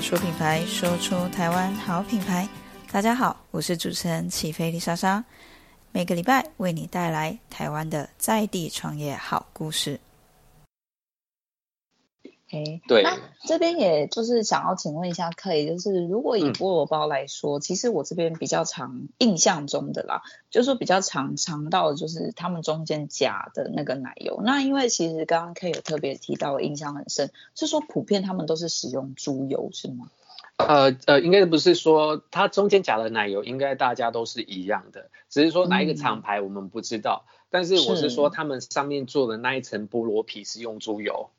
说品牌，说出台湾好品牌。大家好，我是主持人起飞丽莎莎，每个礼拜为你带来台湾的在地创业好故事。哎，对，那这边也就是想要请问一下，可以就是如果以菠萝包来说，嗯、其实我这边比较常印象中的啦，就是说比较常尝到的就是他们中间夹的那个奶油。那因为其实刚刚 K 有特别提到，印象很深，是说普遍他们都是使用猪油是吗？呃呃，应该不是说它中间夹的奶油，应该大家都是一样的，只是说哪一个厂牌我们不知道。嗯、但是我是说，他们上面做的那一层菠萝皮是用猪油。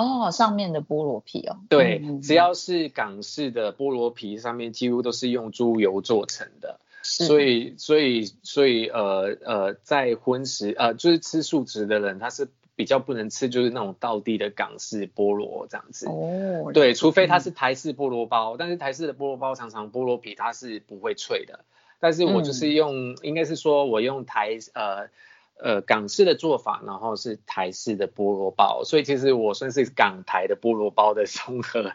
哦，上面的菠萝皮哦，对，嗯、只要是港式的菠萝皮，上面几乎都是用猪油做成的，所以所以所以呃呃，在荤食呃就是吃素食的人，他是比较不能吃就是那种道地的港式菠萝这样子。哦，对，除非他是台式菠萝包，嗯、但是台式的菠萝包常常菠萝皮它是不会脆的，但是我就是用，嗯、应该是说我用台呃。呃，港式的做法，然后是台式的菠萝包，所以其实我算是港台的菠萝包的综合，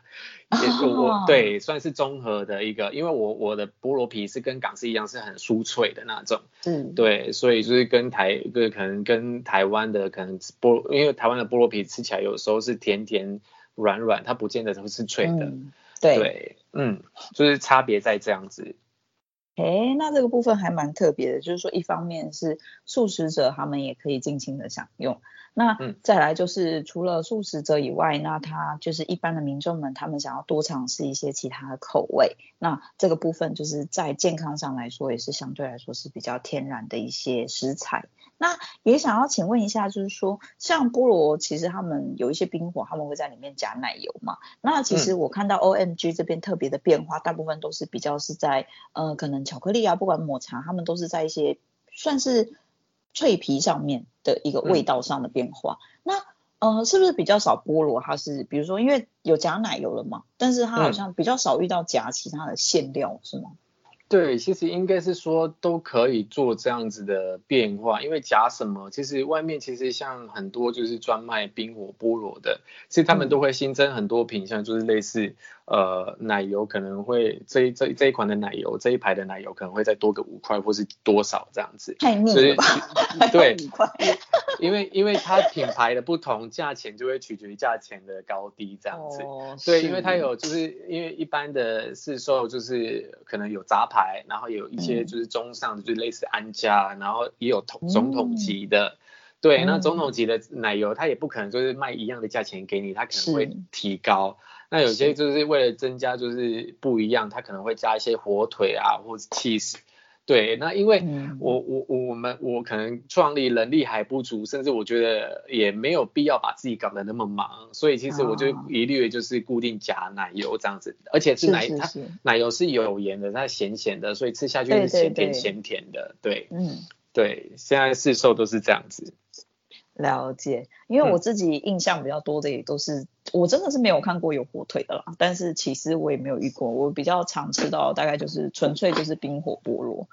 也是我、oh. 对，算是综合的一个，因为我我的菠萝皮是跟港式一样是很酥脆的那种，嗯，对，所以就是跟台，对，可能跟台湾的可能菠，因为台湾的菠萝皮吃起来有时候是甜甜软软，它不见得都是脆的，嗯、对，对，嗯，就是差别在这样子。哎，那这个部分还蛮特别的，就是说，一方面是素食者他们也可以尽情的享用，那再来就是除了素食者以外，那他就是一般的民众们，他们想要多尝试一些其他的口味，那这个部分就是在健康上来说，也是相对来说是比较天然的一些食材。那也想要请问一下，就是说，像菠萝，其实他们有一些冰火，他们会在里面加奶油嘛？那其实我看到 OMG 这边特别的变化，大部分都是比较是在呃，可能巧克力啊，不管抹茶，他们都是在一些算是脆皮上面的一个味道上的变化。那呃，是不是比较少菠萝？它是比如说因为有加奶油了嘛，但是它好像比较少遇到加其他的馅料，是吗？对，其实应该是说都可以做这样子的变化，因为夹什么，其实外面其实像很多就是专卖冰火菠萝的，其实他们都会新增很多品项，就是类似呃奶油可能会这一这这一款的奶油这一排的奶油可能会再多个五块或是多少这样子，太腻了吧？对，因为因为它品牌的不同，价钱就会取决于价钱的高低这样子。哦，对，因为它有就是因为一般的市售就是可能有杂牌，然后有一些就是中上就类似安家，然后也有统总统级的。嗯、对，那总统级的奶油，它也不可能就是卖一样的价钱给你，它可能会提高。那有些就是为了增加就是不一样，它可能会加一些火腿啊，或者 cheese。对，那因为我我我们我可能创立能力还不足，甚至我觉得也没有必要把自己搞得那么忙，所以其实我就一律就是固定加奶油这样子，而且是奶它奶油是有盐的，它咸咸的，所以吃下去是咸甜咸甜的，对，对，对，嗯，对，现在市售都是这样子。了解，因为我自己印象比较多的也都是，嗯、我真的是没有看过有火腿的啦，但是其实我也没有遇过，我比较常吃到大概就是纯粹就是冰火菠萝，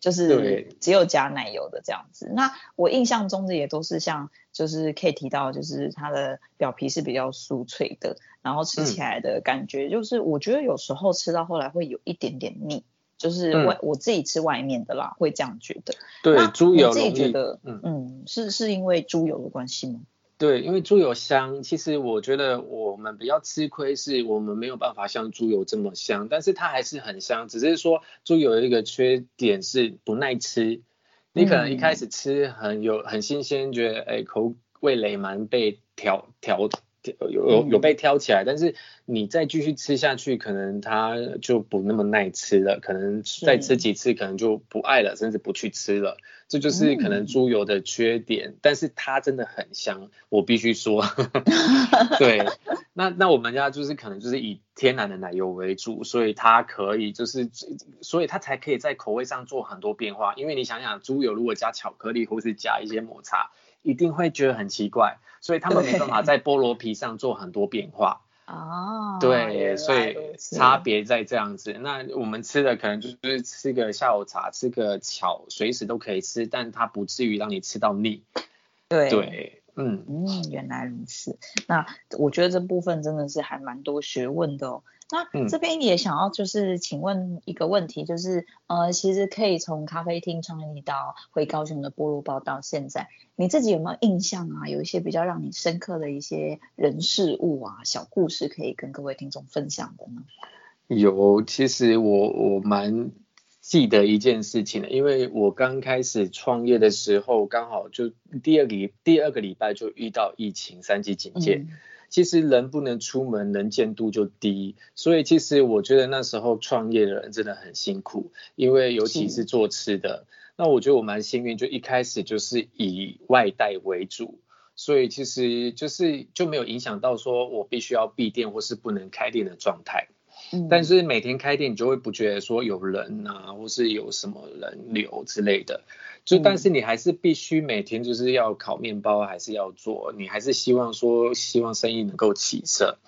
就是只有加奶油的这样子。那我印象中的也都是像就是可以提到，就是它的表皮是比较酥脆的，然后吃起来的感觉就是我觉得有时候吃到后来会有一点点腻。就是外、嗯、我自己吃外面的啦，会这样觉得。对，猪油。我自己觉得，嗯嗯，是是因为猪油的关系吗？对，因为猪油香。其实我觉得我们比较吃亏，是我们没有办法像猪油这么香，但是它还是很香。只是说猪油有一个缺点是不耐吃。你可能一开始吃很有很新鲜，觉得哎口味蕾蛮被调调。有有有被挑起来，但是你再继续吃下去，可能它就不那么耐吃了，可能再吃几次，可能就不爱了，甚至不去吃了。这就是可能猪油的缺点，嗯、但是它真的很香，我必须说。对，那那我们家就是可能就是以天然的奶油为主，所以它可以就是，所以它才可以在口味上做很多变化。因为你想想，猪油如果加巧克力或是加一些抹茶，一定会觉得很奇怪。所以他们没办法在菠萝皮上做很多变化。哦，对，所以差别在这样子。那我们吃的可能就是吃个下午茶，吃个巧，随时都可以吃，但它不至于让你吃到腻。对对，嗯嗯，原来如此。那我觉得这部分真的是还蛮多学问的哦。那这边也想要就是请问一个问题，就是呃，其实可以从咖啡厅创立到回高雄的部落包到现在，你自己有没有印象啊？有一些比较让你深刻的一些人事物啊，小故事可以跟各位听众分享的呢？有，其实我我蛮记得一件事情的，因为我刚开始创业的时候，刚好就第二礼第二个礼拜就遇到疫情三级警戒。嗯其实人不能出门，能见度就低，所以其实我觉得那时候创业的人真的很辛苦，因为尤其是做吃的。那我觉得我蛮幸运，就一开始就是以外带为主，所以其实就是就没有影响到说我必须要闭店或是不能开店的状态。嗯，但是每天开店，你就会不觉得说有人啊，或是有什么人流之类的。就但是你还是必须每天就是要烤面包，还是要做，你还是希望说希望生意能够起色。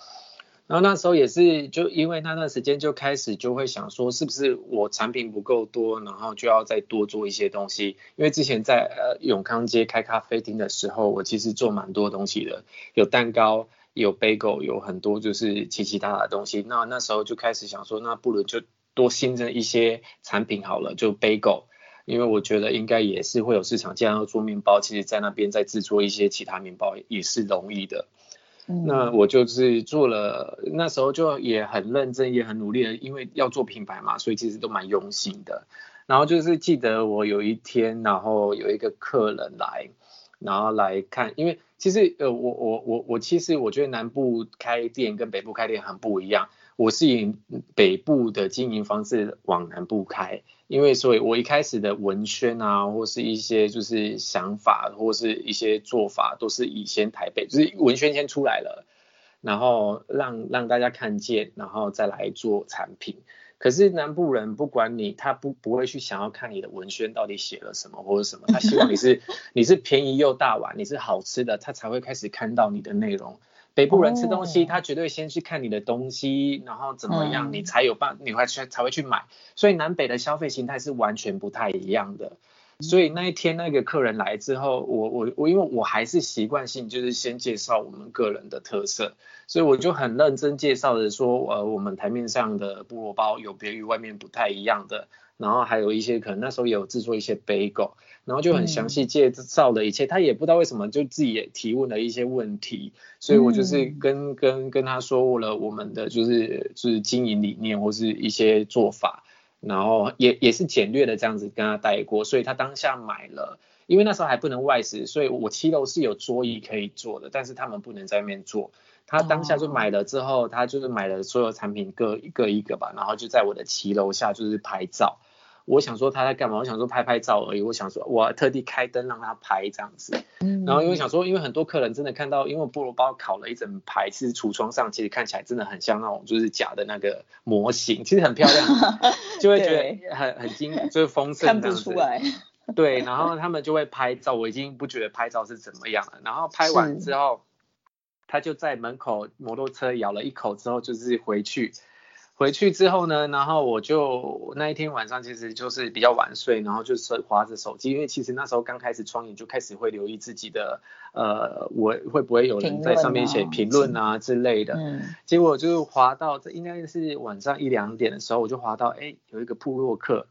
然后那时候也是就因为那段时间就开始就会想说，是不是我产品不够多，然后就要再多做一些东西。因为之前在呃永康街开咖啡厅的时候，我其实做蛮多东西的，有蛋糕，有 bagel，有很多就是其其他的东西。那那时候就开始想说，那不如就多新增一些产品好了，就 bagel。因为我觉得应该也是会有市场，既然要做面包，其实在那边再制作一些其他面包也是容易的。嗯，那我就是做了，那时候就也很认真，也很努力的，因为要做品牌嘛，所以其实都蛮用心的。然后就是记得我有一天，然后有一个客人来，然后来看，因为其实呃，我我我我其实我觉得南部开店跟北部开店很不一样。我是以北部的经营方式往南部开，因为所以我一开始的文宣啊，或是一些就是想法，或是一些做法，都是以先台北，就是文宣先出来了，然后让让大家看见，然后再来做产品。可是南部人不管你，他不不会去想要看你的文宣到底写了什么或者什么，他希望你是 你是便宜又大碗，你是好吃的，他才会开始看到你的内容。北部人吃东西，他绝对先去看你的东西，然后怎么样，你才有办，你会去才会去买。所以南北的消费形态是完全不太一样的。所以那一天那个客人来之后，我我我因为我还是习惯性就是先介绍我们个人的特色，所以我就很认真介绍的说，呃，我们台面上的菠萝包有别于外面不太一样的。然后还有一些可能那时候也有制作一些 bagel，然后就很详细介绍的一切，嗯、他也不知道为什么就自己也提问了一些问题，所以我就是跟、嗯、跟跟他说了我们的就是就是经营理念或是一些做法，然后也也是简略的这样子跟他带过，所以他当下买了，因为那时候还不能外食，所以我七楼是有桌椅可以坐的，但是他们不能在那边坐，他当下就买了之后，他就是买了所有产品各一个一个吧，然后就在我的七楼下就是拍照。我想说他在干嘛？我想说拍拍照而已。我想说，我特地开灯让他拍这样子。嗯。然后因为想说，因为很多客人真的看到，因为菠萝包烤了一整排，其实橱窗上其实看起来真的很像那种就是假的那个模型，其实很漂亮，就会觉得很很精，就是丰盛这样子。看不出来。对，然后他们就会拍照，我已经不觉得拍照是怎么样了。然后拍完之后，他就在门口摩托车咬了一口之后，就是回去。回去之后呢，然后我就那一天晚上其实就是比较晚睡，然后就是划着手机，因为其实那时候刚开始创业，就开始会留意自己的呃，我会不会有人在上面写评论啊之类的。嗯。结果就划到这应该是晚上一两点的时候，我就划到哎有一个部落客，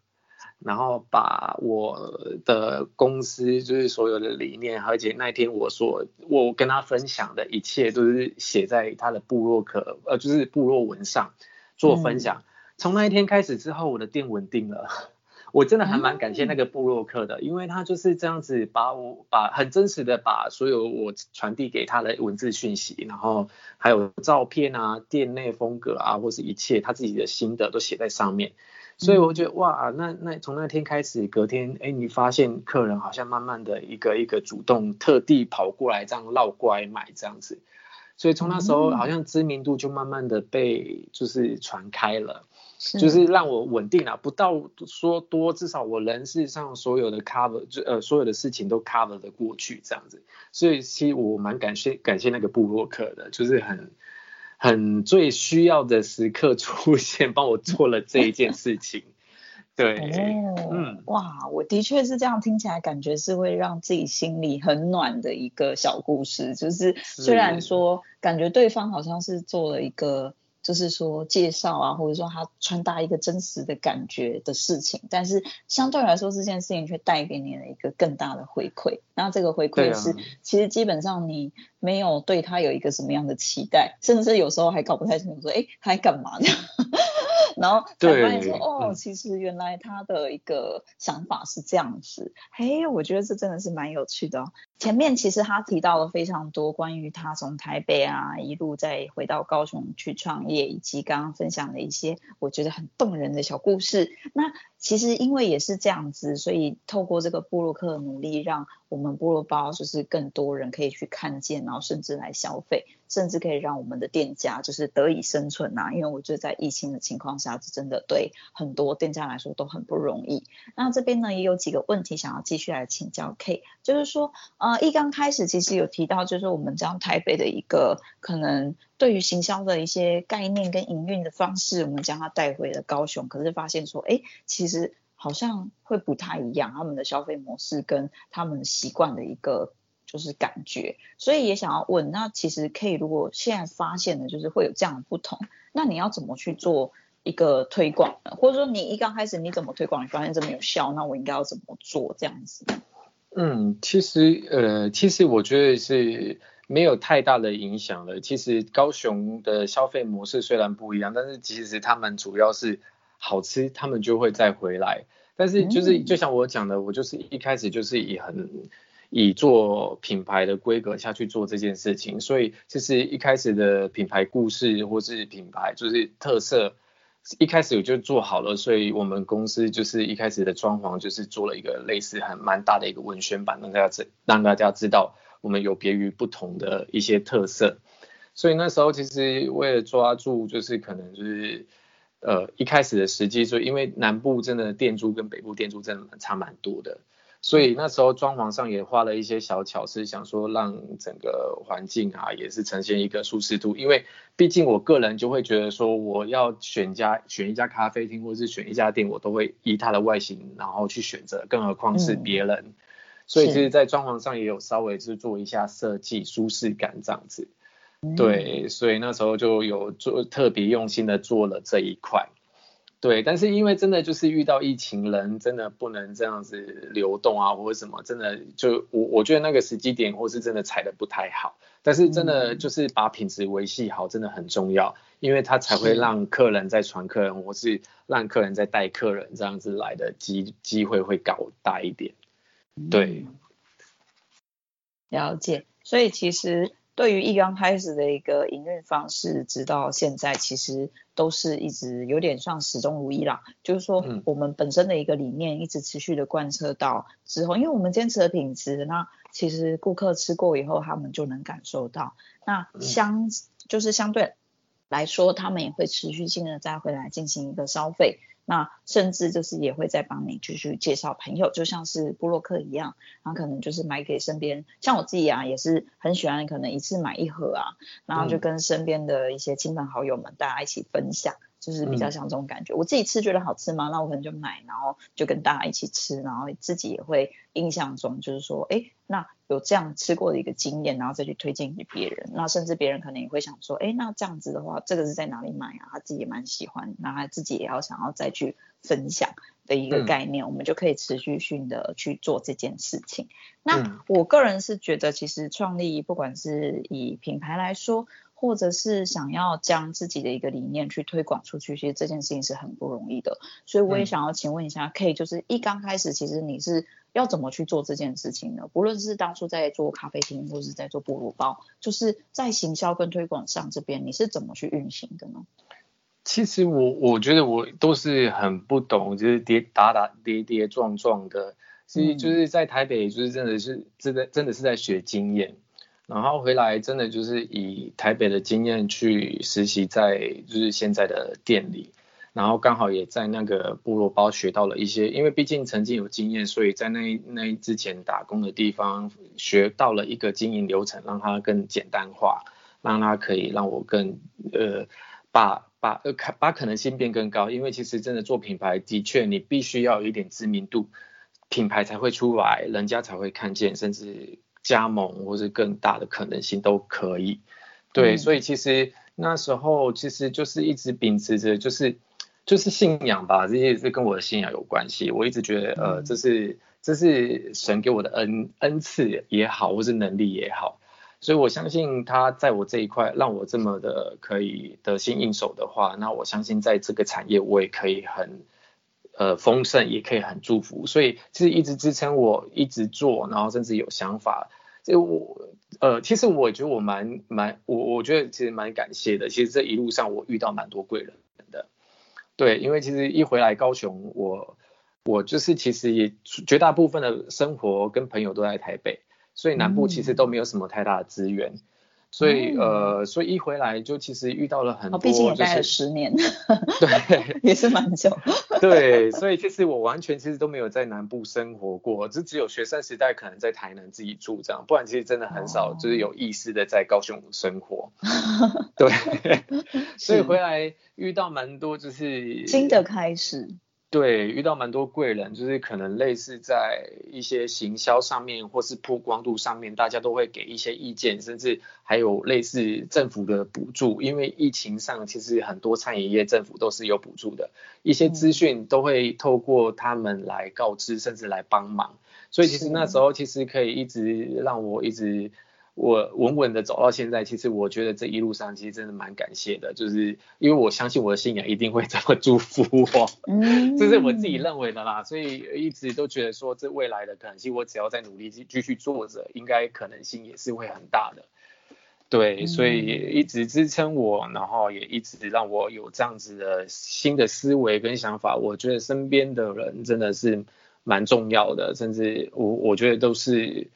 然后把我的公司就是所有的理念，而且那一天我说我跟他分享的一切都是写在他的部落客呃就是部落文上。做分享，从那一天开始之后，我的店稳定了。我真的还蛮感谢那个部落客的，因为他就是这样子把我把很真实的把所有我传递给他的文字讯息，然后还有照片啊、店内风格啊，或是一切他自己的心得都写在上面。所以我觉得哇，那那从那天开始，隔天哎，你发现客人好像慢慢的一个一个主动特地跑过来这样绕过来买这样子。所以从那时候，好像知名度就慢慢的被就是传开了，是就是让我稳定了，不到说多，至少我人事上所有的 cover 就呃所有的事情都 cover 的过去这样子。所以其实我蛮感谢感谢那个布洛克的，就是很很最需要的时刻出现，帮我做了这一件事情。对，哦，嗯，哇，我的确是这样听起来，感觉是会让自己心里很暖的一个小故事。就是虽然说感觉对方好像是做了一个，就是说介绍啊，或者说他传达一个真实的感觉的事情，但是相对来说这件事情却带给你了一个更大的回馈。那这个回馈是，其实基本上你没有对他有一个什么样的期待，甚至有时候还搞不太清楚说，哎，他在干嘛呢？然后才发现说，哦，其实原来他的一个想法是这样子。嘿，我觉得这真的是蛮有趣的哦。前面其实他提到了非常多关于他从台北啊一路再回到高雄去创业，以及刚刚分享的一些我觉得很动人的小故事。那其实因为也是这样子，所以透过这个部落客的努力，让我们部落包就是更多人可以去看见，然后甚至来消费，甚至可以让我们的店家就是得以生存呐、啊。因为我觉得在疫情的情况下，是真的对很多店家来说都很不容易。那这边呢也有几个问题想要继续来请教 K，就是说，呃，一刚开始其实有提到，就是我们将台北的一个可能对于行销的一些概念跟营运的方式，我们将它带回了高雄，可是发现说，哎，其实。好像会不太一样，他们的消费模式跟他们习惯的一个就是感觉，所以也想要问，那其实可以如果现在发现的就是会有这样的不同，那你要怎么去做一个推广呢？或者说你一刚开始你怎么推广，你发现这么有效，那我应该要怎么做这样子？嗯，其实呃，其实我觉得是没有太大的影响了。其实高雄的消费模式虽然不一样，但是其实他们主要是。好吃，他们就会再回来。但是就是就像我讲的，我就是一开始就是以很以做品牌的规格下去做这件事情，所以就是一开始的品牌故事或是品牌就是特色，一开始我就做好了。所以我们公司就是一开始的装潢就是做了一个类似很蛮大的一个文宣版，让大家知让大家知道我们有别于不同的一些特色。所以那时候其实为了抓住，就是可能就是。呃，一开始的时机，所以因为南部真的店租跟北部店租真的差蛮多的，所以那时候装潢上也花了一些小巧思，想说让整个环境啊也是呈现一个舒适度。因为毕竟我个人就会觉得说，我要选家选一家咖啡厅或是选一家店，我都会依它的外形然后去选择，更何况是别人。嗯、所以其实，在装潢上也有稍微是做一下设计，舒适感这样子。对，所以那时候就有做特别用心的做了这一块，对，但是因为真的就是遇到疫情，人真的不能这样子流动啊，或者什么，真的就我我觉得那个时机点或是真的踩的不太好，但是真的就是把品质维系好，真的很重要，因为它才会让客人在传客人，或是让客人在带客人这样子来的机机会会搞大一点，对，了解，所以其实。对于一刚开始的一个营运方式，直到现在其实都是一直有点像始终如一啦。就是说，我们本身的一个理念一直持续的贯彻到之后，因为我们坚持的品质，那其实顾客吃过以后，他们就能感受到。那相就是相对来说，他们也会持续性的再回来进行一个消费。那甚至就是也会再帮你继续介绍朋友，就像是布洛克一样，然后可能就是买给身边，像我自己啊，也是很喜欢，可能一次买一盒啊，然后就跟身边的一些亲朋好友们大家一起分享。就是比较像这种感觉，嗯、我自己吃觉得好吃吗？那我可能就买，然后就跟大家一起吃，然后自己也会印象中就是说，哎，那有这样吃过的一个经验，然后再去推荐给别人。那甚至别人可能也会想说，哎，那这样子的话，这个是在哪里买啊？他自己也蛮喜欢，那他自己也要想要再去分享的一个概念，嗯、我们就可以持续性的去做这件事情。那我个人是觉得，其实创立不管是以品牌来说，或者是想要将自己的一个理念去推广出去，其实这件事情是很不容易的。所以我也想要请问一下 K，就是一刚开始，其实你是要怎么去做这件事情呢？不论是当初在做咖啡厅，或者是在做菠萝包，就是在行销跟推广上这边，你是怎么去运行的呢？其实我我觉得我都是很不懂，就是跌打打跌跌撞撞的，所以就是在台北，就是真的是真的真的是在学经验。然后回来真的就是以台北的经验去实习在就是现在的店里，然后刚好也在那个部落包学到了一些，因为毕竟曾经有经验，所以在那那之前打工的地方学到了一个经营流程，让它更简单化，让它可以让我更呃把把呃可把可能性变更高，因为其实真的做品牌的确你必须要有一点知名度，品牌才会出来，人家才会看见，甚至加盟或是更大的可能性都可以。对，嗯、所以其实那时候其实就是一直秉持着就是就是信仰吧，这些是跟我的信仰有关系。我一直觉得呃这是这是神给我的恩恩赐也好，或是能力也好。所以我相信他在我这一块让我这么的可以得心应手的话，那我相信在这个产业我也可以很呃丰盛，也可以很祝福。所以其实一直支撑我一直做，然后甚至有想法。我呃其实我觉得我蛮蛮我我觉得其实蛮感谢的。其实这一路上我遇到蛮多贵人的。对，因为其实一回来高雄，我我就是其实也绝大部分的生活跟朋友都在台北。所以南部其实都没有什么太大的资源，嗯、所以呃，所以一回来就其实遇到了很多，毕竟也待了十年，对，也是蛮久。对，所以其实我完全其实都没有在南部生活过，就只有学生时代可能在台南自己住这样，不然其实真的很少就是有意识的在高雄生活。哦、对，所以回来遇到蛮多就是新的开始。对，遇到蛮多贵人，就是可能类似在一些行销上面，或是曝光度上面，大家都会给一些意见，甚至还有类似政府的补助，因为疫情上其实很多餐饮业政府都是有补助的，一些资讯都会透过他们来告知，甚至来帮忙，所以其实那时候其实可以一直让我一直。我稳稳的走到现在，其实我觉得这一路上其实真的蛮感谢的，就是因为我相信我的信仰一定会这么祝福我，嗯，这是我自己认为的啦，所以一直都觉得说这未来的可能性，我只要再努力继继续做着，应该可能性也是会很大的，对，所以一直支撑我，然后也一直让我有这样子的新的思维跟想法，我觉得身边的人真的是蛮重要的，甚至我我觉得都是。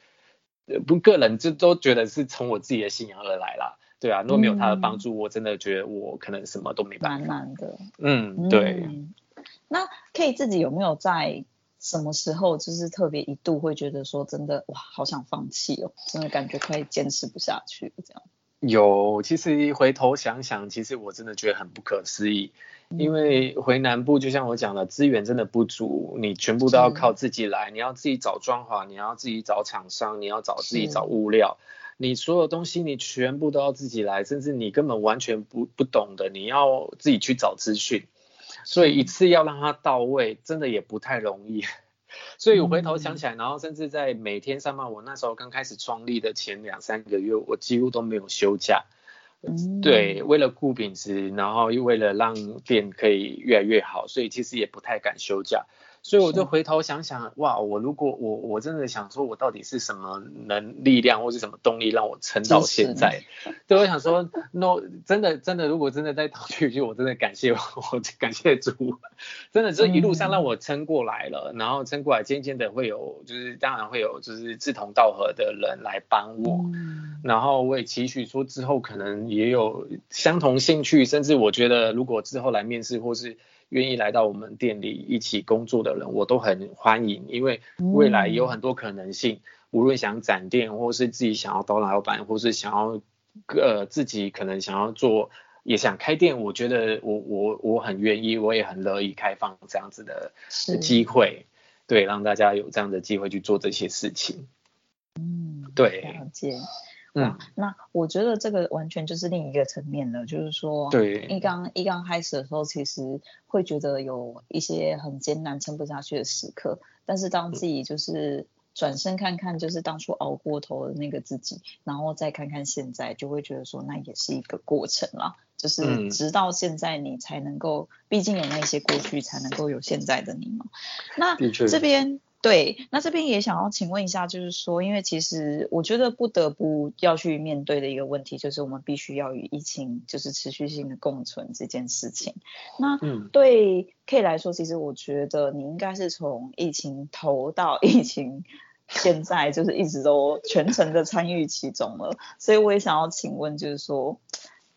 不，个人就都觉得是从我自己的信仰而来啦，对啊，如果没有他的帮助，嗯，我真的觉得我可能什么都没办法。蛮难的，嗯，对。嗯，那 K 自己有没有在什么时候，就是特别一度会觉得说，真的哇，好想放弃哦，真的感觉快坚持不下去这样。有，其实回头想想，其实我真的觉得很不可思议。因为回南部，就像我讲的，资源真的不足，你全部都要靠自己来，你要自己找装潢，你要自己找厂商，你要找自己找物料，你所有东西你全部都要自己来，甚至你根本完全不不懂的，你要自己去找资讯，所以一次要让它到位，真的也不太容易。所以我回头想起来，然后甚至在每天上班，我那时候刚开始创立的前两三个月，我几乎都没有休假。对，为了顾品质，然后又为了让店可以越来越好，所以其实也不太敢休假。所以我就回头想想，哇，我如果我我真的想说，我到底是什么能力量或是什么动力让我撑到现在？对，我想说，no，真的真的，如果真的再逃去一句，我真的感谢 我，我感谢主，真的这一路上让我撑过来了，嗯、然后撑过来，渐渐的会有，就是当然会有，就是志同道合的人来帮我，嗯、然后我也期许说之后可能也有相同兴趣，甚至我觉得如果之后来面试或是。愿意来到我们店里一起工作的人，我都很欢迎，因为未来有很多可能性。嗯、无论想展店，或是自己想要当老板，或是想要呃自己可能想要做，也想开店，我觉得我我我很愿意，我也很乐意开放这样子的机会，对，让大家有这样的机会去做这些事情。嗯，对。了解。嗯，那我觉得这个完全就是另一个层面了，就是说，对，一刚一刚开始的时候，其实会觉得有一些很艰难、撑不下去的时刻，但是当自己就是转身看看，就是当初熬过头的那个自己，然后再看看现在，就会觉得说，那也是一个过程啦，就是直到现在你才能够，毕竟有那些过去，才能够有现在的你嘛。那这边。对，那这边也想要请问一下，就是说，因为其实我觉得不得不要去面对的一个问题，就是我们必须要与疫情就是持续性的共存这件事情。那对 K 来说，其实我觉得你应该是从疫情头到 疫情现在，就是一直都全程的参与其中了。所以我也想要请问，就是说。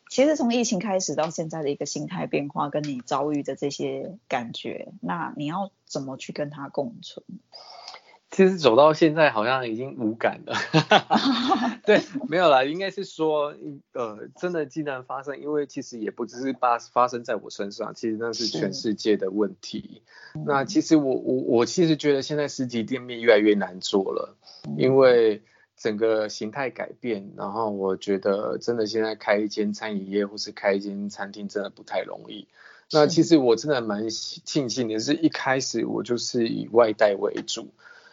其实从疫情开始到现在的一个心态变化，跟你遭遇的这些感觉，那你要怎么去跟它共存？其实走到现在好像已经无感了，对，没有啦，应该是说，呃，真的既然发生，因为其实也不只是发发生在我身上，其实那是全世界的问题。那其实我我我其实觉得现在实体店面越来越难做了，因为整个形态改变，然后我觉得真的现在开一间餐饮业或是开一间餐厅真的不太容易。那其实我真的蛮庆幸的是，一开始我就是以外带为主。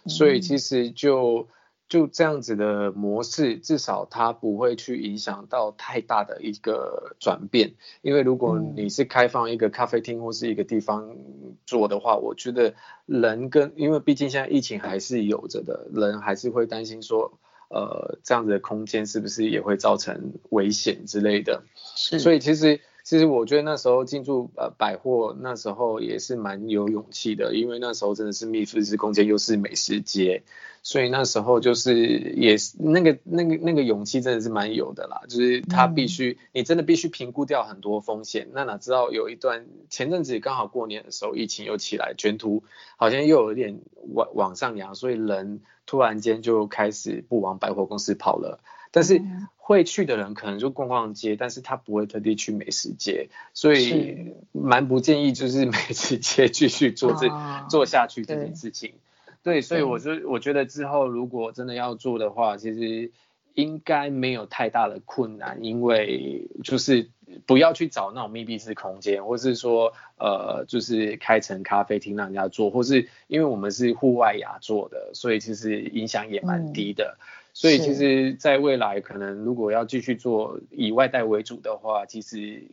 所以其实就就这样子的模式，至少它不会去影响到太大的一个转变。因为如果你是开放一个咖啡厅或是一个地方做的话，我觉得人跟因为毕竟现在疫情还是有着的，人还是会担心说，呃，这样子的空间是不是也会造成危险之类的。是，所以其实。其实我觉得那时候进驻呃百货，那时候也是蛮有勇气的，因为那时候真的是密闭式空间，又是美食街，所以那时候就是也是那个那个那个勇气真的是蛮有的啦，就是他必须、嗯、你真的必须评估掉很多风险。那哪知道有一段前阵子刚好过年的时候，疫情又起来，卷土好像又有一点往往上扬，所以人突然间就开始不往百货公司跑了。但是会去的人可能就逛逛街，但是他不会特地去美食街，所以蛮不建议就是美食街继续做这、啊、做下去这件事情。对，对，所以我就我觉得之后如果真的要做的话，其实应该没有太大的困难，因为就是不要去找那种密闭式空间，或是说呃就是开成咖啡厅让人家做，或是因为我们是户外雅座的，所以其实影响也蛮低的。嗯所以其实，在未来可能如果要继续做以外带为主的话，其实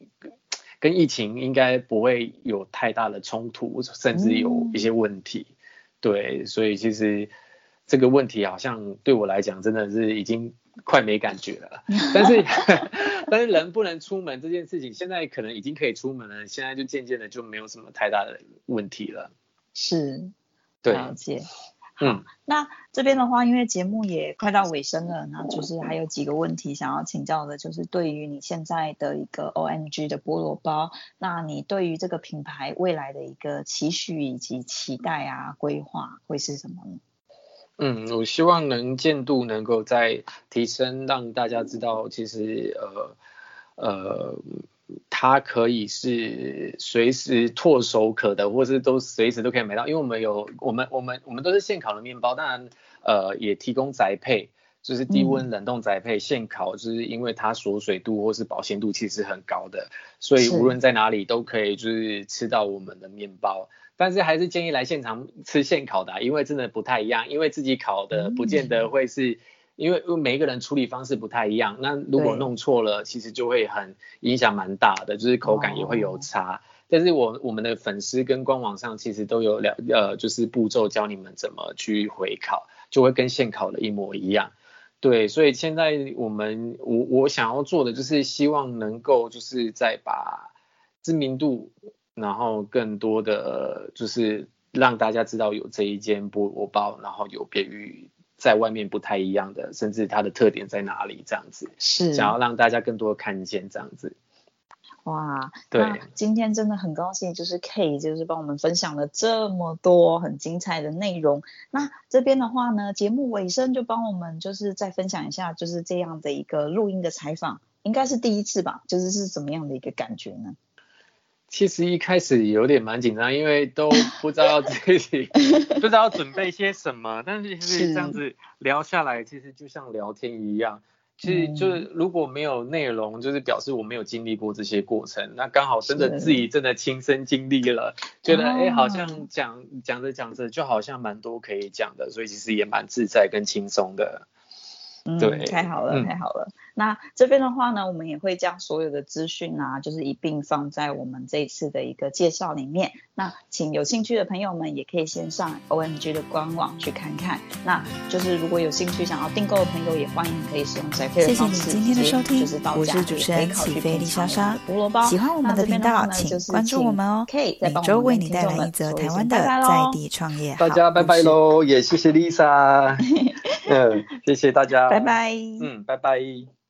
跟疫情应该不会有太大的冲突，甚至有一些问题。对，所以其实这个问题好像对我来讲真的是已经快没感觉了。但是 但是人不能出门这件事情，现在可能已经可以出门了，现在就渐渐的就没有什么太大的问题了。是，对。了解。嗯，那这边的话，因为节目也快到尾声了，那就是还有几个问题想要请教的，就是对于你现在的一个 OMG 的菠萝包，那你对于这个品牌未来的一个期许以及期待啊，规划会是什么呢？嗯，我希望能见度能够再提升，让大家知道，其实呃呃。它可以是随时唾手可得，或是都随时都可以买到，因为我们有我们我们我们都是现烤的面包，当然呃也提供宅配，就是低温冷冻宅配现烤，就是因为它锁水度或是保鲜度其实很高的，所以无论在哪里都可以就是吃到我们的面包，但是还是建议来现场吃现烤的，因为真的不太一样，因为自己烤的不见得会是。因为每一个人处理方式不太一样，那如果弄错了，其实就会很影响蛮大的，就是口感也会有差。哦、但是我我们的粉丝跟官网上其实都有了，呃，就是步骤教你们怎么去回烤，就会跟现烤的一模一样。对，所以现在我们我我想要做的就是希望能够就是再把知名度，然后更多的就是让大家知道有这一间菠萝包，然后有别于。在外面不太一样的，甚至它的特点在哪里？这样子是想要让大家更多看见这样子。哇，对，今天真的很高兴，就是 K 就是帮我们分享了这么多很精彩的内容。那这边的话呢，节目尾声就帮我们就是再分享一下，就是这样的一个录音的采访，应该是第一次吧？就是是怎么样的一个感觉呢？其实一开始有点蛮紧张，因为都不知道自己 不知道要准备些什么。但是其实这样子聊下来，其实就像聊天一样。其实就是如果没有内容，就是表示我没有经历过这些过程。那刚好真的自己真的亲身经历了，觉得哎，好像讲讲着讲着，就好像蛮多可以讲的，所以其实也蛮自在跟轻松的。嗯，对，太好了，太好了。嗯、那这边的话呢，我们也会将所有的资讯啊，就是一并放在我们这一次的一个介绍里面。那请有兴趣的朋友们也可以先上 OMG 的官网去看看。那就是如果有兴趣想要订购的朋友，也欢迎可以使用宅配的方式。谢谢你今天的收听，就是我是主持人起飞丽莎莎。菠萝包，喜欢我们的频道，请关注我们哦。K 每周为你带来一则台湾的在地创业。大家拜拜喽，也谢谢丽莎。嗯，谢谢大家。拜拜。嗯，拜拜。